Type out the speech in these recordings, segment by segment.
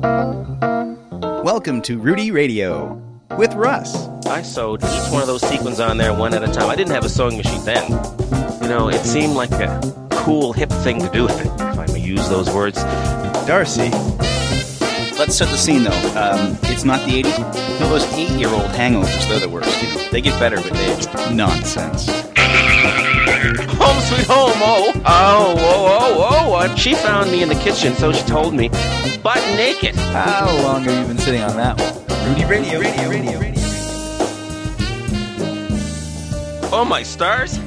Welcome to Rudy Radio with Russ. I sewed each one of those sequins on there one at a time. I didn't have a sewing machine then. You know, it seemed like a cool, hip thing to do, if I may use those words. Darcy. Let's set the scene though. Um, it's not the 80s. No, those eight year old hangovers, they're the worst. You know, they get better with age. Nonsense. Home sweet home, oh, oh, oh, oh, oh. She found me in the kitchen, so she told me, butt naked. How long have you been sitting on that one? Rudy Radio, Radio, Radio, Radio. Oh, my stars.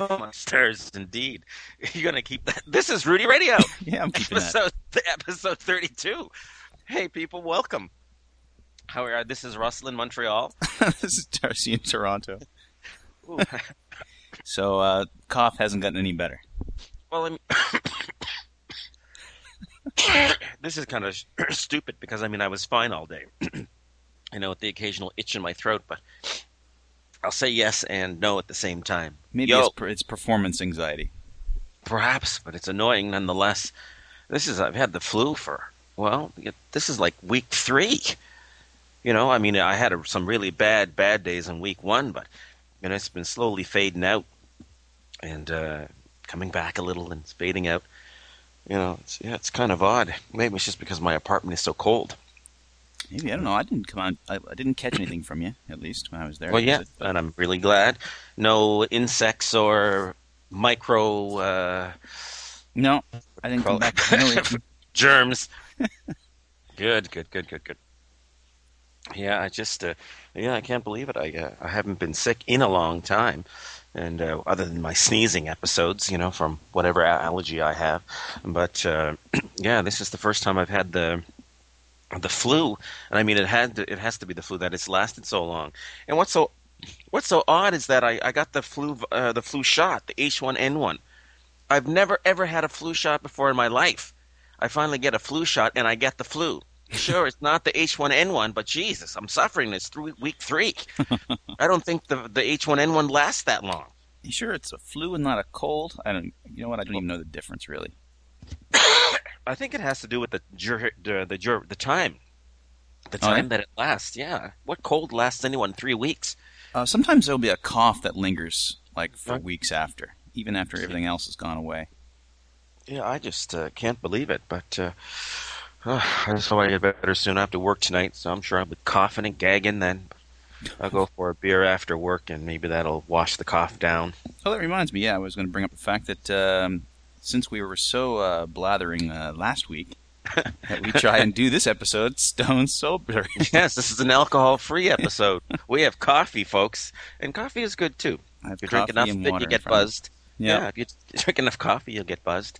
oh, my stars, indeed. You're going to keep that. This is Rudy Radio. Yeah, I'm keeping that. episode, episode 32. Hey, people, welcome. How are you? This is Russell in Montreal. this is Darcy in Toronto. So, uh, cough hasn't gotten any better. Well, I'm. this is kind of stupid because I mean I was fine all day. I know with the occasional itch in my throat, but I'll say yes and no at the same time. Maybe Yo, it's, per- it's performance anxiety. perhaps, but it's annoying nonetheless. This is I've had the flu for well, this is like week three. You know, I mean, I had a, some really bad bad days in week one, but you know, it's been slowly fading out and uh, coming back a little and fading out. You know, it's, yeah, it's kind of odd. Maybe it's just because my apartment is so cold. Maybe I don't know. I didn't come on. I, I didn't catch anything from you at least when I was there. Well, yeah, Was it- and I'm really glad. No insects or micro uh, No, I didn't come Well- back. No germs. good, good, good, good, good. Yeah, I just, uh, yeah, I can't believe it. I, uh, I haven't been sick in a long time, and uh, other than my sneezing episodes, you know, from whatever allergy I have. But uh, yeah, this is the first time I've had the the flu, and I mean, it had to, it has to be the flu that it's lasted so long. And what's so what's so odd is that I, I got the flu uh, the flu shot, the H1N1. I've never ever had a flu shot before in my life. I finally get a flu shot and I get the flu. Sure, it's not the H1N1, but Jesus, I'm suffering this through week three. I don't think the the H1N1 lasts that long. You sure it's a flu and not a cold? I don't. You know what? I don't even know the difference really. I think it has to do with the jur- the the, jur- the time, the Oh, time that it lasts. Yeah, what cold lasts anyone three weeks? Uh, sometimes there'll be a cough that lingers like for weeks after, even after everything else has gone away. Yeah, I just uh, can't believe it. But uh, I just hope I get better soon. I have to work tonight, so I'm sure I'll be coughing and gagging. Then I'll go for a beer after work, and maybe that'll wash the cough down. Oh, that reminds me. Yeah, I was going to bring up the fact that um, since we were so uh, blathering uh, last week, that we try and do this episode stone sober. yes, this is an alcohol-free episode. we have coffee, folks, and coffee is good too. If you drink enough of it, you get front of me. buzzed. Yeah. Yeah, if you drink enough coffee, you'll get buzzed.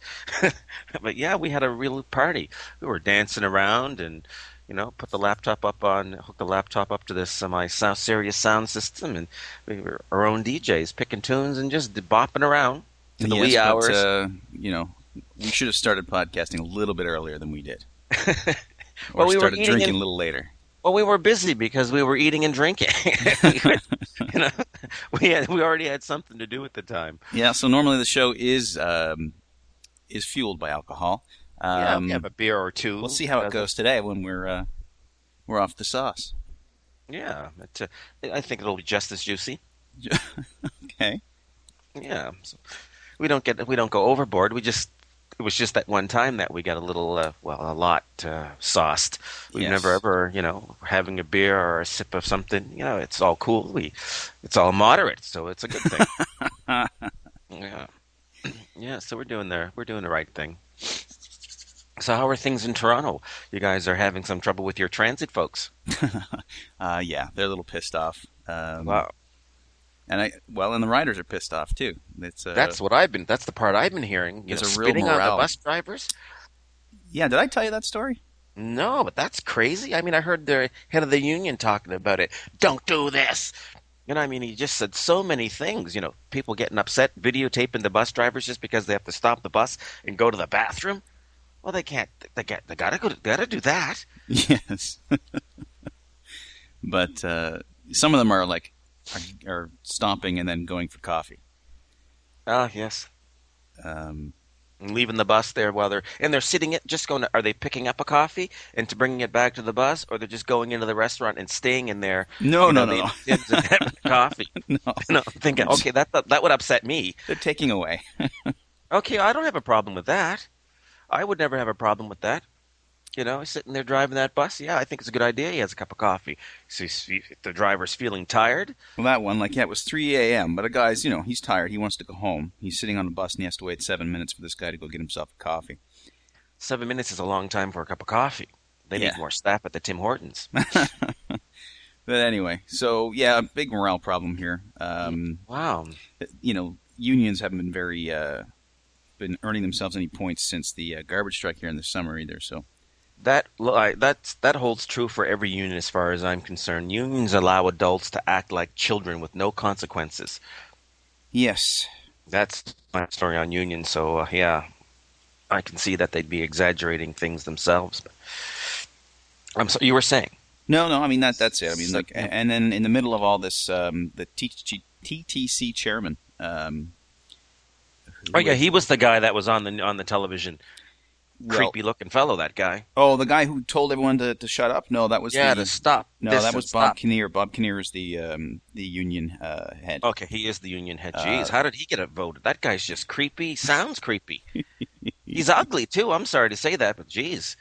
but yeah, we had a real party. We were dancing around and, you know, put the laptop up on, hook the laptop up to this uh, my sound, Sirius sound system, and we were our own DJs, picking tunes and just bopping around to the Yes, wee but, hours. uh, you know, we should have started podcasting a little bit earlier than we did, or Well, we were started drinking and- a little later. Well, we were busy because we were eating and drinking. you know, we had we already had something to do at the time. Yeah. So normally the show is um, is fueled by alcohol. yeah, Um, we have a beer or two. We'll see how it goes today when we're uh, we're off the sauce. Yeah, it, uh, I think it'll be just as juicy. Okay. Yeah, so we don't get we don't go overboard. We just it was just that one time that we got a little uh, well a lot uh, sauced. We've Yes. never ever you know having a beer or a sip of something. You know, it's all cool. We it's all moderate, so it's a good thing. yeah, yeah. So we're doing the we're doing the right thing. So how are things in Toronto? You guys are having some trouble with your transit folks. Uh, yeah, they're a little pissed off. Um, Wow, And I well, and the riders are pissed off too. It's uh, that's what I've been. That's the part I've been hearing. You know, a real spitting on the morale. bus drivers. yeah. Did I tell you that story? No, but that's crazy. I mean, I heard the head of the union talking about it. Don't do this. You know, I mean, he just said so many things. You know, people getting upset, videotaping the bus drivers just because they have to stop the bus and go to the bathroom. Well, they can't. They got. They gotta go. They gotta do that. Yes. but uh, some of them are like are, are stomping and then going for coffee. Ah, yes. Um, And leaving the bus there while they're and they're sitting it just going to, are they picking up a coffee and to bringing it back to the bus or they're just going into the restaurant and staying in there? No, no, know, no, Tim's coffee. No, you know thinking okay that, that that would upset me. They're taking away. okay i don't have a problem with that. I would never have a problem with that you know he's sitting there driving that bus yeah i think it's a good idea he has a cup of coffee so the driver's feeling tired Well, that one, like, yeah, it was 3 a.m., but a guy's, you know, he's tired. He wants to go home. He's sitting on a bus and he has to wait seven minutes for this guy to go get himself a coffee. seven minutes is a long time for a cup of coffee they Yeah. need more staff at the tim hortons But anyway, so yeah, big morale problem here. Um, wow you know, unions haven't been very uh, been earning themselves any points since the uh, garbage strike here in the summer either. So That that's that holds true for every union, as far as I'm concerned. Unions allow adults to act like children with no consequences. yes, That's my story on unions. So uh, yeah, I can see that they'd be exaggerating things themselves. But I'm so you were saying. no, no, I mean that that's it. I mean, like, and then in the middle of all this, um, the TTC chairman. Um, Oh yeah, he was the guy that was on the on the television. Well, Creepy looking fellow, that guy. Oh, the guy who told everyone to, to shut up. No, that was Yeah, the, to stop. no, This that was Bob stop. Kinnear. Bob Kinnear is the um, the union uh, head. Okay, he is the union head. Uh, Jeez, how did he get a vote? That guy's just creepy. Sounds creepy. He's ugly too. I'm sorry to say that, but jeez,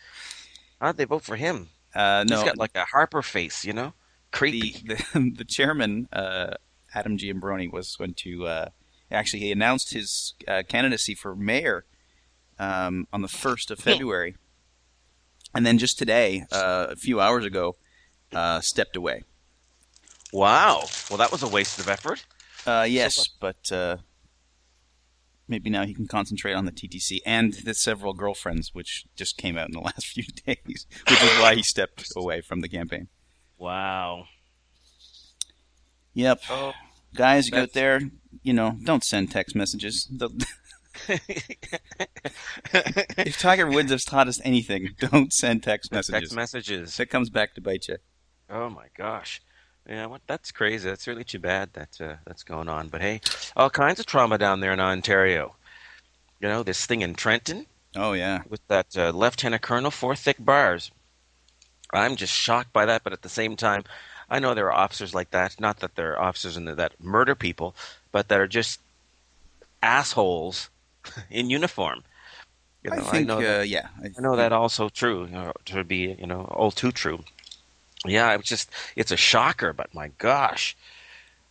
how'd they vote for him? Uh, no, He's got like a Harper face, you know, creepy. the, the the chairman uh, Adam Giambrone was going to uh, actually he announced his uh, candidacy for mayor um, on the first of February, and then just today, uh, a few hours ago, uh, stepped away. Wow. Well, that was a waste of effort. Uh, yes, but uh, maybe now he can concentrate on the TTC and the several girlfriends, which just came out in the last few days, which is why he stepped away from the campaign. Wow. Yep, Oh. guys, you go out there, you know, don't send text messages. If Tiger Woods has taught us anything, don't send text messages. Text messages. that comes back to bite you. Oh my gosh. Yeah, what? That's crazy. That's really too bad that uh, that's going on. But hey, all kinds of trauma down there in Ontario. You know, this thing in Trenton Oh yeah, with that uh, lieutenant colonel, four thick bars. I'm just shocked by that, but at the same time, I know there are officers like that. Not that there are officers in there that murder people, but that are just assholes in uniform. You know, I think know uh, that- yeah. I, I know that also true, you know, to be, you know, all too true. Yeah, it's just, it's a shocker, but my gosh.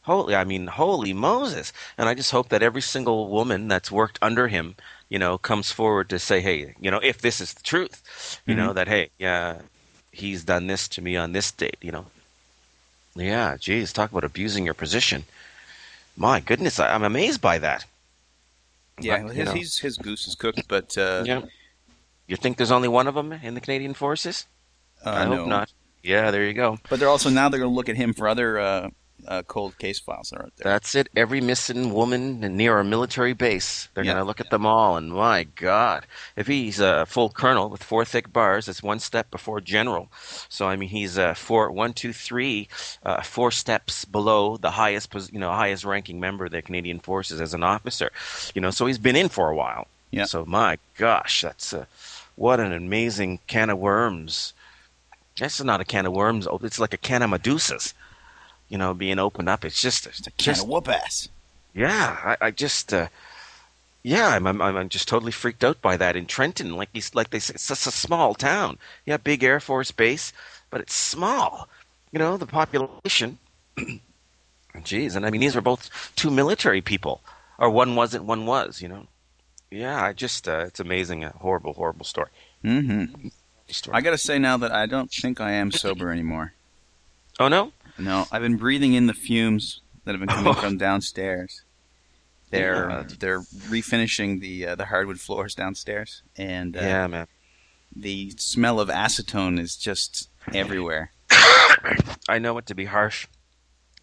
Holy, I mean, holy Moses. And I just hope that every single woman that's worked under him, you know, comes forward to say, hey, you know, if this is the truth, you know, that, hey, yeah, he's done this to me on this date, you know. Yeah, geez, talk about abusing your position. My goodness, I, I'm amazed by that. Yeah, But, you his, he's, his goose is cooked, but uh, Yeah. You think there's only one of them in the Canadian forces? uh, I hope no. not. Yeah, there you go. But they're also now they're going to look at him for other uh, uh, cold case files that are out there. That's it. Every missing woman near a military base, they're Yeah. going to look at them all, and my God, if he's a full colonel with four thick bars, it's one step before general. So I mean, he's uh, four, one, two, three, uh, four steps below the highest, you know, highest ranking member of the Canadian Forces as an officer. You know, so he's been in for a while. Yeah. So my gosh, that's uh, what an amazing can of worms. That's not a can of worms. oh, It's like a can of Medusas. You know, being opened up. It's just, it's just of whoop ass. yeah, I, I just, uh, yeah, I'm, I'm, I'm just totally freaked out by that in Trenton. Like he's, like they say, it's just a small town. Yeah, big Air Force base, but it's small. You know, the population. Jeez, and I mean, these were both two military people, or one wasn't, one was. You know, yeah, I just, uh, it's amazing, a horrible, horrible story. Mm-hmm. story. I got to say now that I don't think I am sober anymore. oh no, No, I've been breathing in the fumes that have been coming from downstairs. They're Yeah. they're refinishing the uh, the hardwood floors downstairs, and uh, yeah, man. the smell of acetone is just everywhere. I know it to be harsh.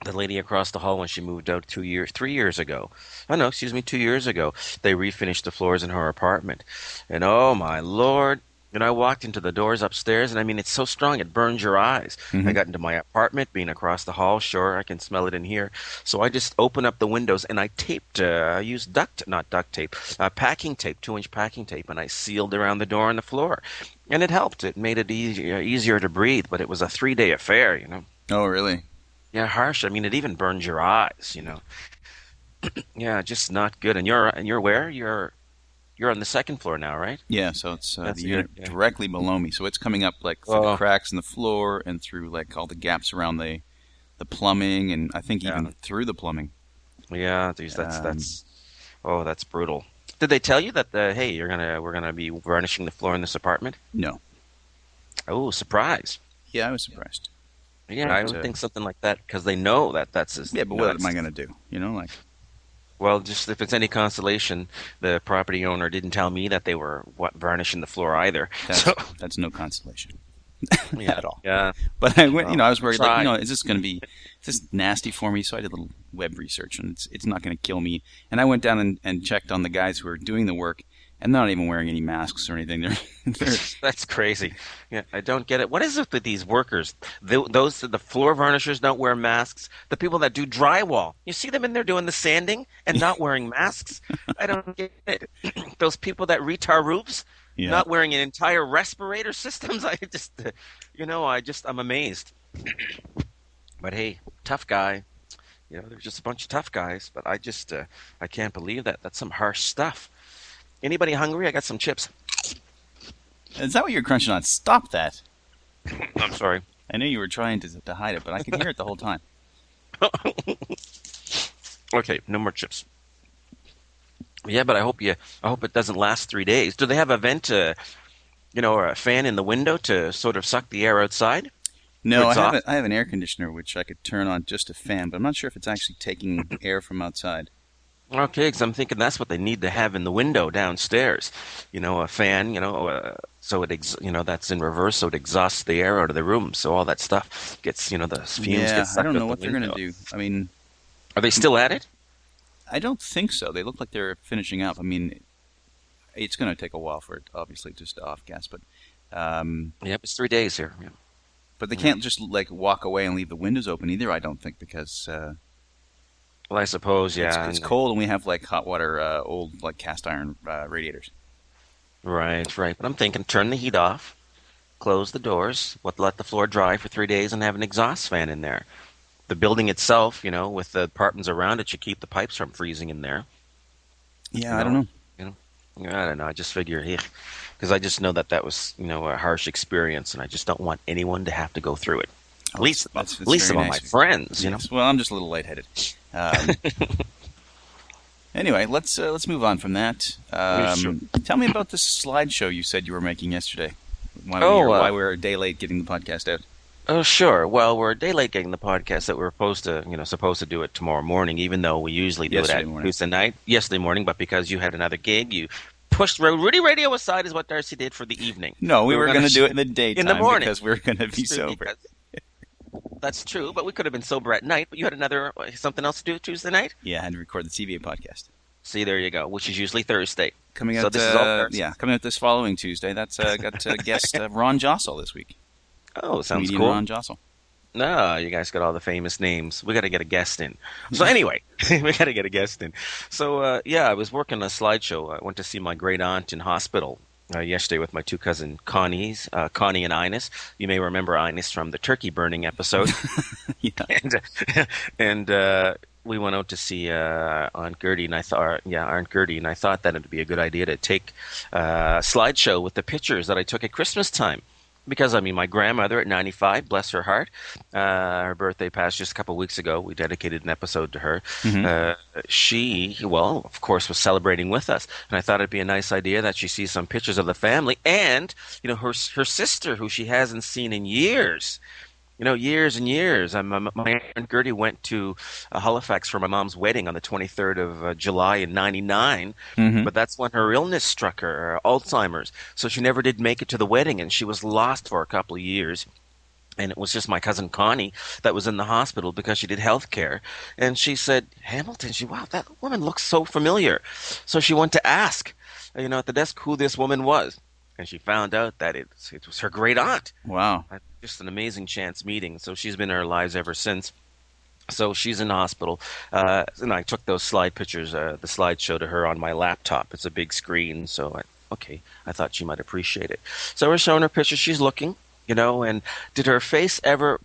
The lady across the hall when she moved out two years, three years ago. Oh no, excuse me, two years ago. They refinished the floors in her apartment, and oh my lord, Know, I walked into the doors upstairs, and I mean, it's so strong it burns your eyes. Mhm. I got into my apartment, being across the hall. Sure, I can smell it in here. So I just opened up the windows and I taped. Uh, I used duct, not duct tape, uh, packing tape, two-inch packing tape, and I sealed around the door and the floor, and it helped. It made it easier, easier to breathe. But it was a three-day affair. You know. Oh, really? Yeah, harsh. I mean, it even burns your eyes. You know. yeah, just not good. And you're and you're where? You're you're on the second floor now, right? Yeah. So it's uh, the unit yeah. directly below me, so it's coming up like through the Oh. cracks in the floor and through like all the gaps around the the plumbing, and I think even through the plumbing. Yeah, geez, that's Um, that's oh, that's brutal. Did they tell you that uh, hey, you're gonna we're gonna be varnishing the floor in this apartment? No. Oh, surprise! Yeah, I was surprised. Yeah, I would uh, think something like that because they know that that's his, Yeah, but what am I going to do? You know, like Well, just if it's any consolation, the property owner didn't tell me that they were what varnishing the floor either. that's So that's no consolation yeah, at all. yeah, But I went, you know, I was worried, like, you know, is this going to be, is this nasty for me? So I did a little web research, and it's it's not going to kill me. And I went down and, and checked on the guys who are doing the work, and they're not even wearing any masks or anything. They're, they're that's crazy. Yeah, I don't get it. What is it with these workers? Th those the floor varnishers don't wear masks. The people that do drywall, you see them in there doing the sanding and not wearing masks. I don't get it. those people that retar roofs, yeah. not wearing an entire respirator systems. I just, you know, I just I'm amazed. but hey, tough guy. You know, they're just a bunch of tough guys. But I just, uh, I can't believe that. That's some harsh stuff. Anybody hungry? I got some chips. Is that what you're crunching on? Stop that! I'm sorry. I knew you were trying to to hide it, but I can hear it the whole time. Okay, no more chips. Yeah, but I hope you. I hope it doesn't last three days. Do they have a vent, uh, you know, or a fan in the window to sort of suck the air outside? No, I have a, I have an air conditioner which I could turn on just a fan, but I'm not sure if it's actually taking air from outside. Okay, because I'm thinking that's what they need to have in the window downstairs. You know, a fan. You know, uh, so it ex- you know that's in reverse, so it exhausts the air out of the room. So all that stuff gets, you know, the fumes yeah, get sucked I don't know the what they're going to do. I mean, Are they still at it? I don't think so. They look like they're finishing up. I mean, it's going to take a while for it, obviously, just to off gas, but um, Yep, it's three days here. Yeah. but they can't just like walk away and leave the windows open either. I don't think because uh, Well, I suppose, yeah. it's, it's cold and we have like hot water, uh, old like cast iron uh, radiators. Right, right. But I'm thinking turn the heat off, close the doors, what let the floor dry for three days, and have an exhaust fan in there. The building itself, you know, with the apartments around it, should keep the pipes from freezing in there. Yeah, You I don't know. I don't know. I just figure, because I just know that that was, you know, a harsh experience, and I just don't want anyone to have to go through it. At least, that's- at least of nice my friends, you know. Well, I'm just a little lightheaded. Um, anyway, let's uh, let's move on from that. Yeah, sure. Um, tell me about this slideshow you said you were making yesterday. Why, Oh, we were, uh, why we were a day late getting the podcast out. Oh, sure. Well, we're a day late getting the podcast that we are supposed to, you know, supposed to do it tomorrow morning, even though we usually do Yesterday it at morning. Tuesday night, yesterday morning. But because you had another gig, you pushed Rudy Radio aside, is what Darcy did for the evening. No, we, We were were going to do it in the daytime in the morning. because we were going to be sober. because- That's true, but we could have been sober at night. But you had another uh, something else to do Tuesday night. Yeah, I had to record the TVA podcast. See, there you go, which is usually Thursday. Coming So out, this is all uh, Thursday. yeah, coming out this following Tuesday. That's uh, got uh, guest uh, Ron Josol this week. Oh, sounds Comedian cool. Ron Josol. No, you guys got all the famous names. We got to get a guest in. So anyway, we got to get a guest in. So uh, yeah, I was working on a slideshow. I went to see my great aunt in hospital uh, yesterday with my two cousin Connie's, uh, Connie and Ines. You may remember Ines from the turkey burning episode, yeah. and uh, and uh, we went out to see uh, Aunt Gertie, and I thought, yeah, Aunt Gertie, and I thought that it'd be a good idea to take uh, a slideshow with the pictures that I took at Christmas time. Because I mean, my grandmother at 95, bless her heart, uh, her birthday passed just a couple of weeks ago. We dedicated an episode to her. Mhm. Uh, she, well, of course, was celebrating with us, and I thought it'd be a nice idea that she sees some pictures of the family and, you know, her her sister, who she hasn't seen in years. You know, years and years. Um, my, my aunt Gertie went to uh, Halifax for my mom's wedding on the 23rd of uh, July in '99, Mhm. but that's when her illness struck her, uh, Alzheimer's. So she never did make it to the wedding, and she was lost for a couple of years. And it was just my cousin Connie that was in the hospital because she did health care. And she said, Hamilton, she, wow, that woman looks so familiar. So she went to ask, you know, at the desk who this woman was. And she found out that it, it was her great aunt. Wow. Just an amazing chance meeting. So she's been in our lives ever since. So she's in the hospital, uh, and I took those slide pictures, uh, the slideshow to her on my laptop. It's a big screen, so I, okay, I thought she might appreciate it. So we're showing her pictures. She's looking, you know, and did her face ever?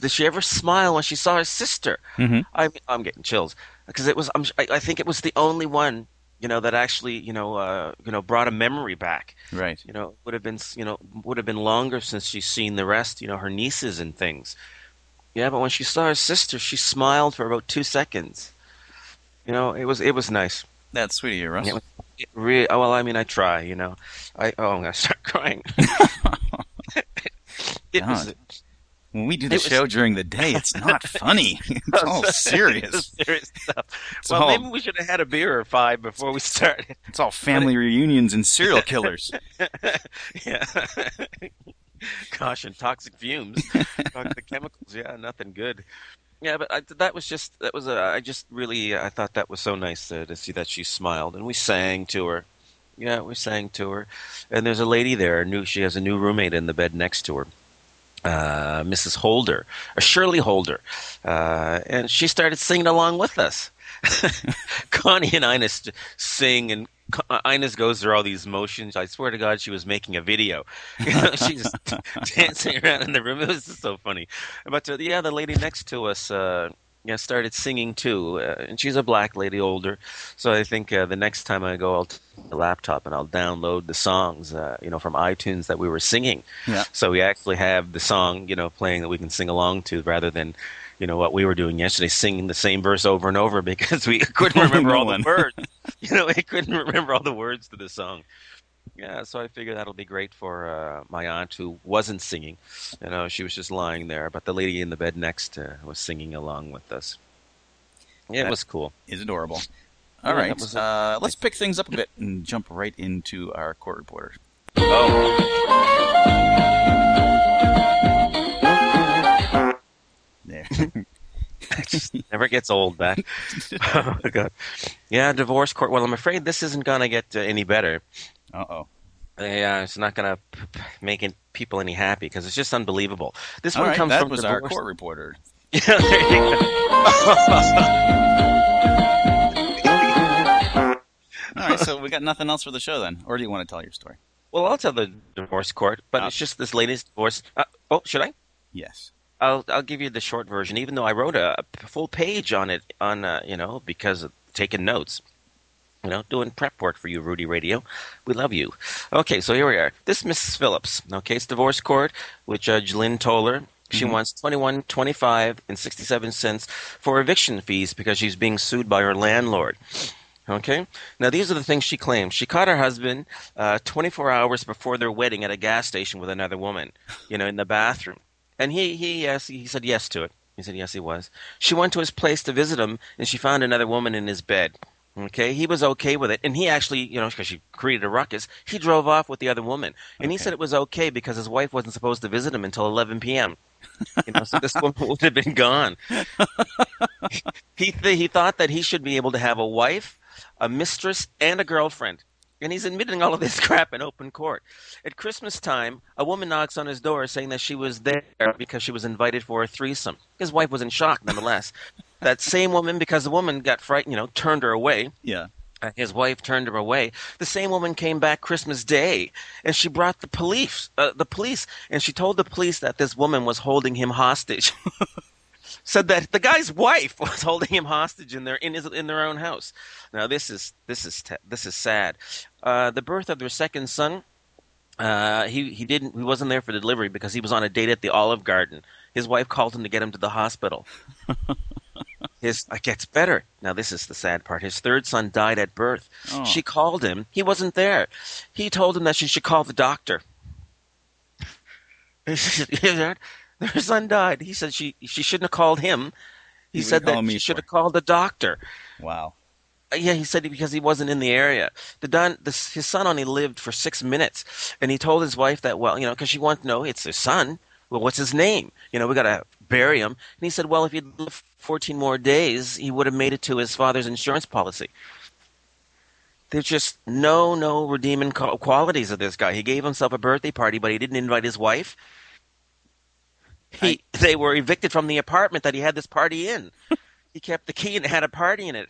Did she ever smile when she saw her sister? Mm-hmm. I'm, I'm getting chills because it was. I'm, I, I think it was the only one you know that actually you know uh, you know brought a memory back. Right. You know would have been you know would have been longer since she's seen the rest. You know her nieces and things. Yeah, but when she saw her sister, she smiled for about two seconds. You know, it was it was nice. That's sweet of you, Russ. It, really, well, I mean, I try. You know, I oh, I'm gonna start crying. it was, when we do the show during the day, it's not funny. It's all serious. serious stuff. It's well, all... maybe we should have had a beer or five before we started. It's all family reunions and serial killers. yeah. Gosh, and toxic fumes, toxic chemicals. Yeah, nothing good. Yeah, but I, that was just that was a. I just really I thought that was so nice to, to see that she smiled, and we sang to her. Yeah, we sang to her, and there's a lady there. New, she has a new roommate in the bed next to her. Uh, Mrs. Holder, or Shirley Holder, uh, and she started singing along with us. Connie and Ines sing, and Ines goes through all these motions. I swear to God, she was making a video. she's dancing around in the room. It was just so funny. But uh, yeah, the lady next to us. Uh, yeah, started singing too, uh, and she's a black lady, older. So I think uh, the next time I go, I'll take the laptop and I'll download the songs, uh, you know, from iTunes that we were singing. Yeah. So we actually have the song, you know, playing that we can sing along to, rather than you know what we were doing yesterday, singing the same verse over and over because we couldn't remember all the words. You know, we couldn't remember all the words to the song. Yeah, so I figured that'll be great for uh, my aunt who wasn't singing. You know, she was just lying there, but the lady in the bed next uh, was singing along with us. Yeah, it was cool. Is adorable. All yeah, right, uh, let's pick things up a bit and jump right into our court reporter. Oh. There. just never gets old, that. oh, God. Yeah, divorce court. Well, I'm afraid this isn't going to get uh, any better. Uh oh. Yeah, it's not going to make people any happy because it's just unbelievable. This All one right, comes that from was divorce. our court reporter. yeah, there you go. All right, so we got nothing else for the show then, or do you want to tell your story? Well, I'll tell the divorce court, but Uh, it's just this latest divorce. Uh, oh, should I? Yes. I'll I'll give you the short version, even though I wrote a, a full page on it on uh, you know because of taking notes. You know, doing prep work for you, Rudy Radio. We love you. Okay, so here we are. This is Mrs. Phillips. Okay, it's divorce court with Judge Lynn Toler. She Mhm. wants twenty one twenty five and sixty seven cents for eviction fees because she's being sued by her landlord. Okay. Now these are the things she claims. She caught her husband uh, 24 hours before their wedding at a gas station with another woman. You know, in the bathroom. And he he yes he said yes to it. He said yes he was. She went to his place to visit him, and she found another woman in his bed. Okay, he was okay with it, and he actually, you know, because she created a ruckus, he drove off with the other woman, and he said it was okay because his wife wasn't supposed to visit him until 11 p.m. You know, so this woman would have been gone. he th- he thought that he should be able to have a wife, a mistress, and a girlfriend. And he's admitting all of this crap in open court. At Christmas time, a woman knocks on his door saying that she was there because she was invited for a threesome. His wife was in shock, nonetheless. That same woman, because the woman got frightened, you know, turned her away. Yeah. Uh, His wife turned her away. The same woman came back Christmas Day, and she brought the police. Uh, the police, and she told the police that this woman was holding him hostage. Said that the guy's wife was holding him hostage in their in his in their own house. Now this is this is this is sad. Uh, the birth of their second son. Uh, he he didn't he wasn't there for the delivery because he was on a date at the Olive Garden. His wife called him to get him to the hospital. His it gets better. Now this is the sad part. His third son died at birth. Oh. She called him. He wasn't there. He told him that she should call the doctor. He said, that? Their son died. He said she she shouldn't have called him. He He said that she should have called the doctor. Wow. Uh, Yeah, he said because he wasn't in the area. The don, this, his son only lived for six minutes, and he told his wife that well, you know, because she wanted to know it's his son. Well, what's his name? You know, we got to bury him. And he said, well, if he'd lived 14 more days, he would have made it to his father's insurance policy. There's just no, no redeeming qualities of this guy. He gave himself a birthday party, but he didn't invite his wife. He, I, they were evicted from the apartment that he had this party in. he kept the key and had a party in it.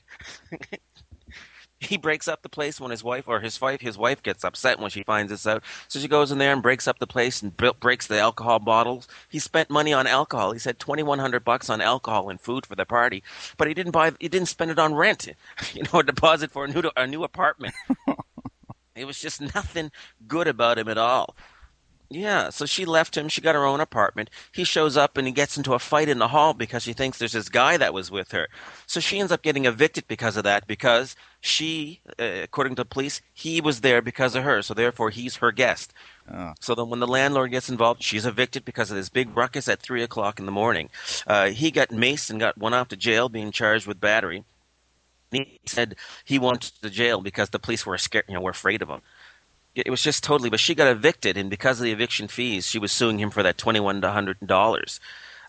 he breaks up the place when his wife or his wife his wife gets upset when she finds this out. So she goes in there and breaks up the place and b- breaks the alcohol bottles. He spent money on alcohol. He said twenty one hundred bucks on alcohol and food for the party, but he didn't buy. He didn't spend it on rent. You know, a deposit for a new a new apartment. it was just nothing good about him at all. Yeah, so she left him. She got her own apartment. He shows up and he gets into a fight in the hall because she thinks there's this guy that was with her. So she ends up getting evicted because of that because she, uh, according to the police, he was there because of her. So therefore, he's her guest. Oh. So then when the landlord gets involved, she's evicted because of this big ruckus at 3 o'clock in the morning. Uh, he got maced and got one off to jail being charged with battery. He said he went to jail because the police were scared, you know, were afraid of him. It was just totally. But she got evicted, and because of the eviction fees, she was suing him for that twenty-one to hundred dollars.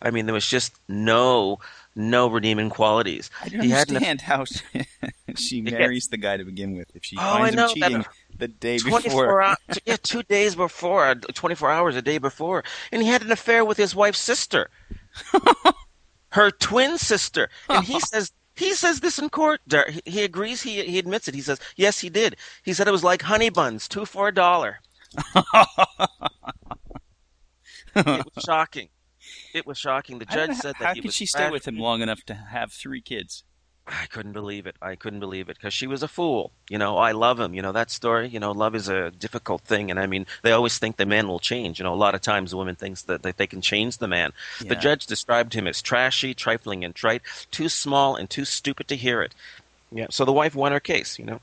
I mean, there was just no no redeeming qualities. I don't he understand how she, she marries the guy to begin with. If she oh, finds him cheating that, the day before, hours, yeah, two days before, uh, twenty-four hours a day before, and he had an affair with his wife's sister, her twin sister, and he says he says this in court. He agrees. He he admits it. He says yes, he did. He said it was like honey buns, two for a dollar. it was shocking. It was shocking. The judge said that how he could she stay with him long enough to have three kids? I couldn't believe it. I couldn't believe it because she was a fool. You know, I love him. You know that story. You know, love is a difficult thing, and I mean, they always think the man will change. You know, a lot of times the woman thinks that, that they can change the man. Yeah. The judge described him as trashy, trifling, and trite, too small and too stupid to hear it. Yeah. So the wife won her case. You know,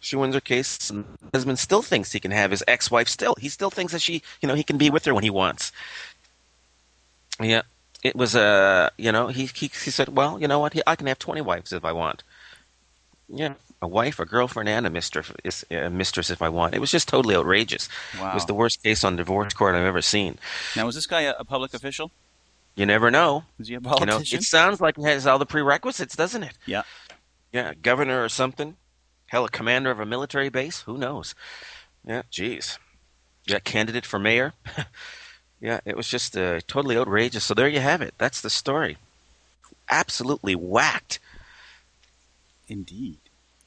she wins her case, and the husband still thinks he can have his ex-wife. Still, he still thinks that she, you know, he can be with her when he wants. Yeah it was a uh, you know he, he he said well you know what? He, I can have twenty wives if I want. Yeah a wife a girlfriend and a mistress a mistress if I want. It was just totally outrageous. Wow. it was the worst case on divorce court I've ever seen. Now was this guy a, a public official? You never know. Is he a politician you know, it sounds like he has all the prerequisites doesn't it? Yeah. Yeah governor or something hell a commander of a military base who knows? Yeah jeez yeah candidate for mayor Yeah, it was just uh, totally outrageous. So there you have it. That's the story. Absolutely whacked. Indeed.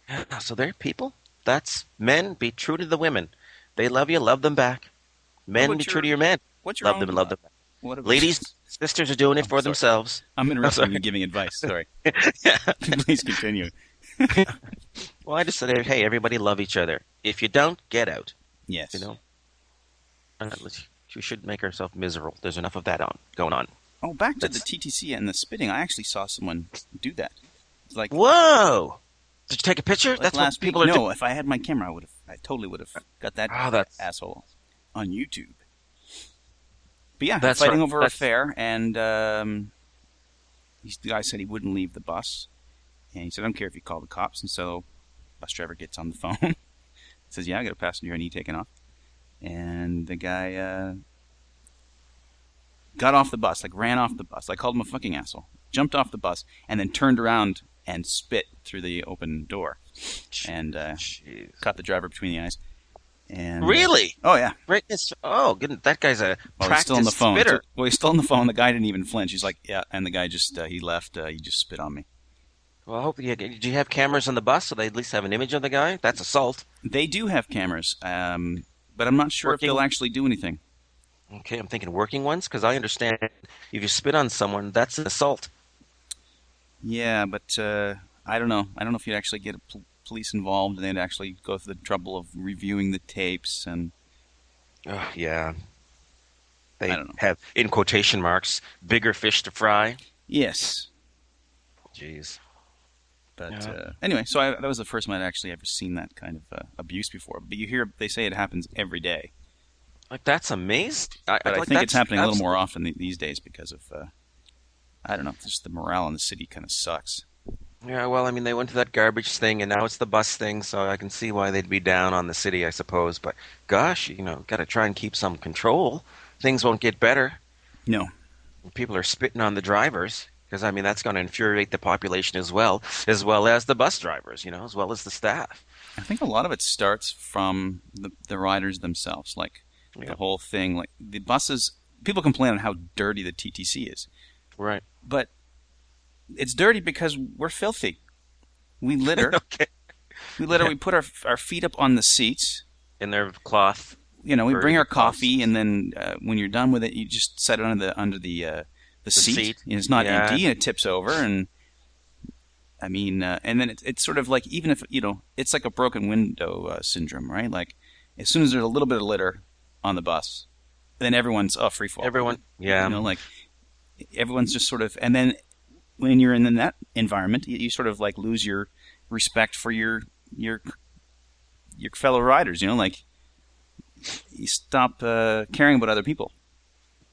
Yeah, so there, people. That's men. Be true to the women. They love you. Love them back. Men, be your, true to your men. What's your love them and love them back. Ladies, sisters are doing it oh, for sorry. themselves. I'm interrupting you giving advice. Sorry. Please continue. well, I just said, hey, everybody love each other. If you don't, get out. Yes. You know. She should make herself miserable. There's enough of that on going on. Oh, back to That's... the TTC and the spitting. I actually saw someone do that. It's like whoa! Did you take a picture? Like That's last what people week. are. No, if I had my camera, I would have. I totally would have got that oh, asshole on YouTube. But yeah, that's fighting right. over that's... a fare, and um, the guy said he wouldn't leave the bus, and he said, "I don't care if you call the cops." And so, bus driver gets on the phone, says, "Yeah, I got a passenger I need taken off." And the guy uh, got off the bus, like ran off the bus. I called him a fucking asshole. Jumped off the bus and then turned around and spit through the open door, and uh, caught the driver between the eyes. And really? Uh, oh yeah. Greatness. Oh, good. That guy's a well, he's still on the phone. Spitter. Well, he's still on the phone. The guy didn't even flinch. He's like, yeah, and the guy just uh, he left. Uh, he just spit on me. Well, I hope you do you have cameras on the bus so they at least have an image of the guy? That's assault. They do have cameras. Um, but I'm not sure working, if they'll actually do anything. Okay, I'm thinking working ones because I understand if you spit on someone, that's an assault. Yeah, but uh, I don't know. I don't know if you'd actually get police involved and they'd actually go through the trouble of reviewing the tapes and. Oh, yeah. They have, in quotation marks, bigger fish to fry. Yes. Jeez. But yeah. uh, anyway, so I, that was the first time I'd actually ever seen that kind of uh, abuse before. But you hear they say it happens every day. Like that's amazing. I, but I, think it's happening a little more often these days because of uh, I don't know, just the morale in the city kind of sucks. Yeah, well, I mean, they went to that garbage thing, and now it's the bus thing, so I can see why they'd be down on the city, I suppose. But gosh, you know, got to try and keep some control. Things won't get better. No. People are spitting on the drivers because I mean that's going to infuriate the population as well, as well as the bus drivers, you know, as well as the staff. I think a lot of it starts from the the riders themselves, like Yeah. the whole thing. Like the buses, people complain on how dirty the TTC is, Right. but it's dirty because we're filthy. We litter. okay. we litter. We put our our feet up on the seats. In their cloth. You know, we bring our coffee, and then uh, when you're done with it, you just set it under the under the uh, the, seat. seat. And it's not Yeah. empty, and it tips over. And I mean, uh, and then it's it's sort of like even if you know, it's like a broken window uh, syndrome, right? Like as soon as there's a little bit of litter on the bus, then everyone's oh free fall. Everyone. Yeah. you know, like everyone's just sort of, and then when you're in that environment, you, you sort of like lose your respect for your your your fellow riders. You know, like you stop uh, caring about other people.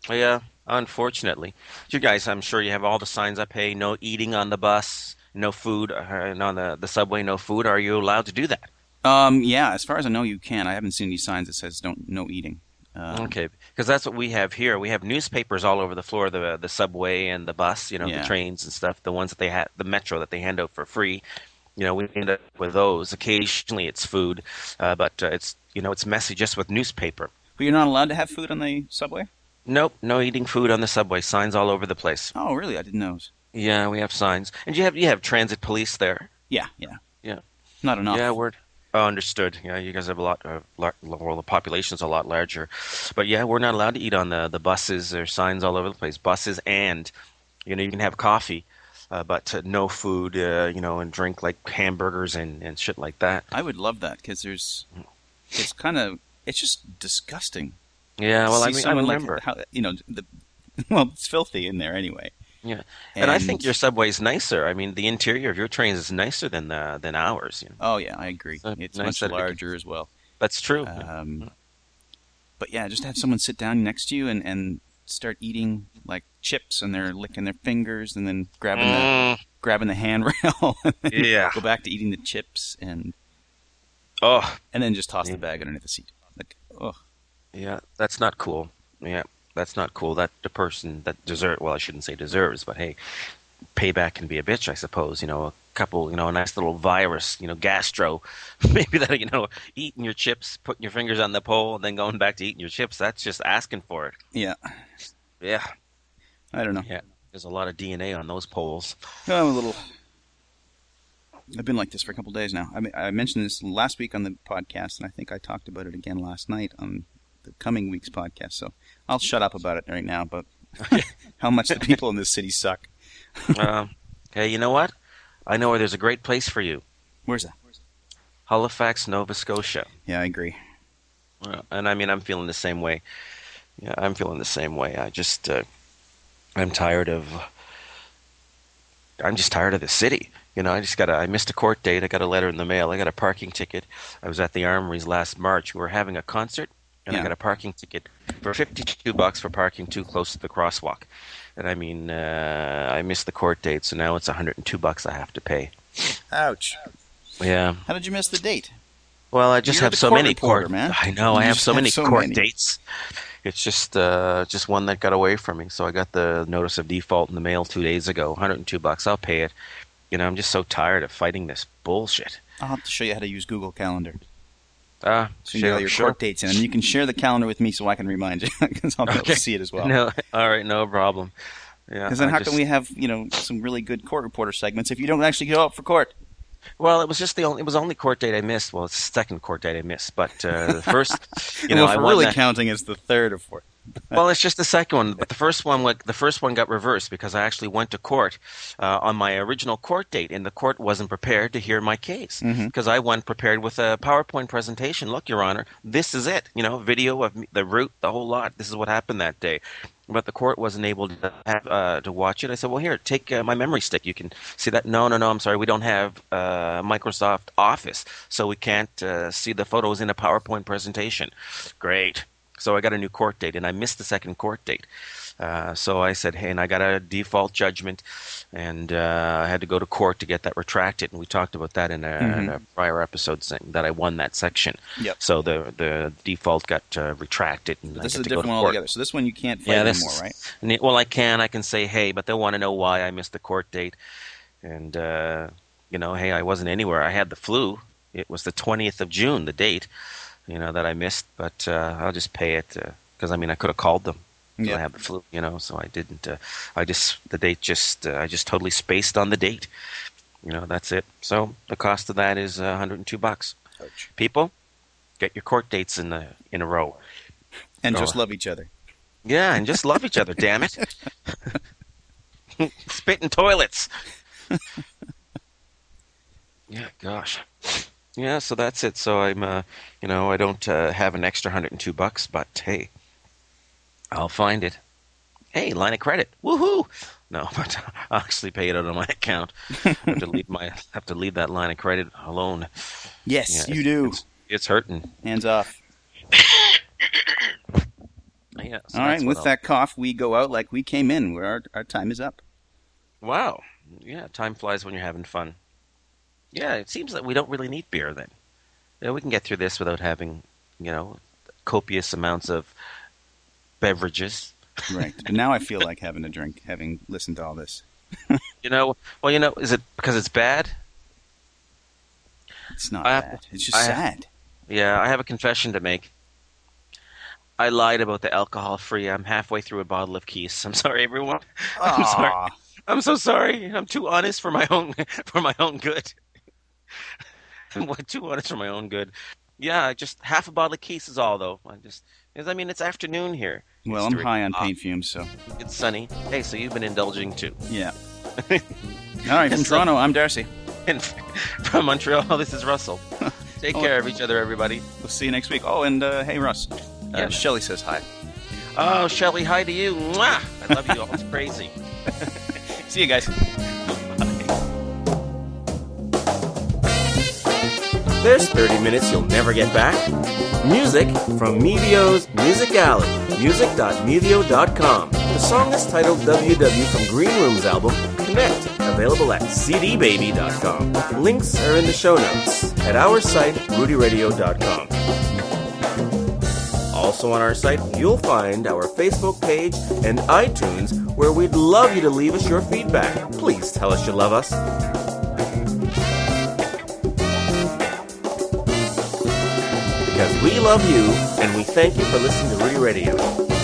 Yeah, unfortunately. You guys, I'm sure you have all the signs up. Hey, no eating on the bus, no food, uh, and on the, the subway, no food. Are you allowed to do that? Um, yeah, as far as I know, you can. I haven't seen any signs that says don't no eating. Um, Okay, because that's what we have here. We have newspapers all over the floor of the the subway and the bus. You know, Yeah. the trains and stuff. The ones that they have, the metro that they hand out for free. You know, we end up with those. Occasionally, it's food, uh, but uh, it's you know it's messy just with newspaper. But you're not allowed to have food on the subway. Nope, no eating food on the subway. Signs all over the place. Oh, really? I didn't know. Yeah, we have signs, and you have you have transit police there. Yeah, yeah, Yeah. Not enough. Yeah, word. Oh, understood. Yeah, you guys have a lot. Uh, lar- well, the population's a lot larger, but yeah, we're not allowed to eat on the the buses. There's signs all over the place. Buses and you know you can have coffee, uh, but uh, no food. Uh, you know, and drink like hamburgers and and shit like that. I would love that because there's, it's kind of, it's just disgusting. Yeah, well, I mean, I someone like remember. how you know the, well, it's filthy in there anyway. Yeah, and, I think your subway's nicer. I mean, the interior of your trains is nicer than the, than ours. You know? Oh yeah, I agree. Uh, It's nice much larger as well. That's true. Um, but yeah, just have someone sit down next to you and, and start eating like chips, and they're licking their fingers, and then grabbing the Mm, grabbing the handrail, yeah. go back to eating the chips, and Oh, and then just toss Yeah. the bag underneath the seat. Like, oh, Yeah, that's not cool. Yeah, that's not cool. That the person that deserve well, I shouldn't say deserves, but hey, payback can be a bitch, I suppose. You know, a couple, you know, a nice little virus, you know, gastro, maybe that you know, eating your chips, putting your fingers on the pole, and then going back to eating your chips. That's just asking for it. yeah. Yeah, I don't know. yeah. There's a lot of DNA on those poles. I'm a little. I've been like this for a couple days now. I mean, I mentioned this last week on the podcast, and I think I talked about it again last night on the coming week's podcast. So I'll shut up about it right now. But how much the people in this city suck. um, hey, you know what? I know where there's a great place for you. Where's that? Halifax, Nova Scotia. Yeah, I agree. Well, and I mean, I'm feeling the same way. Yeah, I'm feeling the same way. I just, uh, I'm tired of. I'm just tired of the city. You know, I just got a. I missed a court date. I got a letter in the mail. I got a parking ticket. I was at the Armories last March. We were having a concert, and Yeah. I got a parking ticket for 52 bucks for parking too close to the crosswalk. And I mean, uh, I missed the court date, so now it's 102 bucks I have to pay. Ouch. Yeah. How did you miss the date? Well, I just You're have so many reporter, court. man. I know You I have so have many so court many. dates. It's just uh, just one that got away from me. So I got the notice of default in the mail two days ago. 102 bucks. I'll pay it. You know, I'm just so tired of fighting this bullshit. I'll have to show you how to use Google Calendar. Ah, So you get your sure. court dates in, and you can share the calendar with me so I can remind you because I'll be able to see it as well. No, all right, no problem. Yeah. Because then, I how just- can we have you know some really good court reporter segments if you don't actually go out for court? Well, it was just the only. It was the only court date I missed. Well, it's the second court date I missed, but uh, the first, you know, well, I if we're really that- counting, it's the third or fourth. well, it's just the second one, but the first one, went- the first one got reversed because I actually went to court uh, on my original court date, and the court wasn't prepared to hear my case because I went prepared with a PowerPoint presentation. Look, Your Honor, this is it. You know, video of me, the route, the whole lot. This is what happened that day. But the court wasn't able to have, uh, to watch it. I said, "Well, here, take uh, my memory stick. You can see that." No, no, no. I'm sorry, we don't have uh, Microsoft Office, so we can't uh, see the photos in a PowerPoint presentation. Great. So I got a new court date, and I missed the second court date. Uh, so I said, hey, and I got a default judgment, and uh, I had to go to court to get that retracted. And we talked about that in a, in a prior episode, saying that I won that section. Yep. So the the default got uh, retracted, and This is a different one court. altogether. So this one you can't fight Yeah, this anymore, right? it- well, I can. I can say, hey, but they'll want to know why I missed the court date, and uh, you know, hey, I wasn't anywhere. I had the flu. it was the 20th of June, the date, you know, that I missed. But uh, I'll just pay it because I mean I could have called them. Yeah. I have the flu, you know, so I didn't. Uh, I just the date just uh, I just totally spaced on the date. You know, that's it. So the cost of that is 102 bucks. Ouch. People, get your court dates in the in a row, and just love each other. Yeah, and just love each other. damn it! Spit in toilets. yeah, gosh. Yeah, so that's it. So I'm, uh, you know, I don't uh, have an extra 102 bucks, but hey, I'll find it. Hey, line of credit. Woohoo! No, but I'll actually pay it out on my account. I have to leave my have to leave that line of credit alone. Yes, yeah, you do. It's, it's, hurting. Hands off. yeah. So All right. With I'll... that cough, we go out like we came in. Where our our time is up. Wow. Yeah, time flies when you're having fun. Yeah, it seems that we don't really need beer then. Yeah, we can get through this without having, you know, copious amounts of beverages. right. But now I feel like having a drink, having listened to all this. you know, well, you know, is it because it's bad? It's not I bad. It's just I sad. Have, yeah, I have a confession to make. I lied about the alcohol free. I'm halfway through a bottle of Keys. I'm sorry, everyone. I'm sorry. I'm so sorry. I'm too honest for my own for my own good. I'm too honest for my own good. Yeah, just half a bottle of Keys is all though. I just because I mean it's afternoon here. Well, I'm high on paint fumes, so it's sunny. Hey, so you've been indulging too. Yeah. all right, from Toronto, I'm Darcy. And from Montreal, this is Russell. Take oh, care of each other, everybody. We'll see you next week. Oh, and uh, hey, Russ. Uh, yeah. Shelly says hi. Oh, Shelly, hi to you. Mwah! I love you all. It's crazy. See you guys. There's 30 minutes you'll never get back. Music from Mevio's Music Alley, music.mevio.com. The song is titled WW from Green Room's album, Connect, available at cdbaby.com. Links are in the show notes at our site, rudyradio.com. Also on our site, you'll find our Facebook page and iTunes where we'd love you to leave us your feedback. Please tell us you love us. Love you and we thank you for listening to Rudy Radio.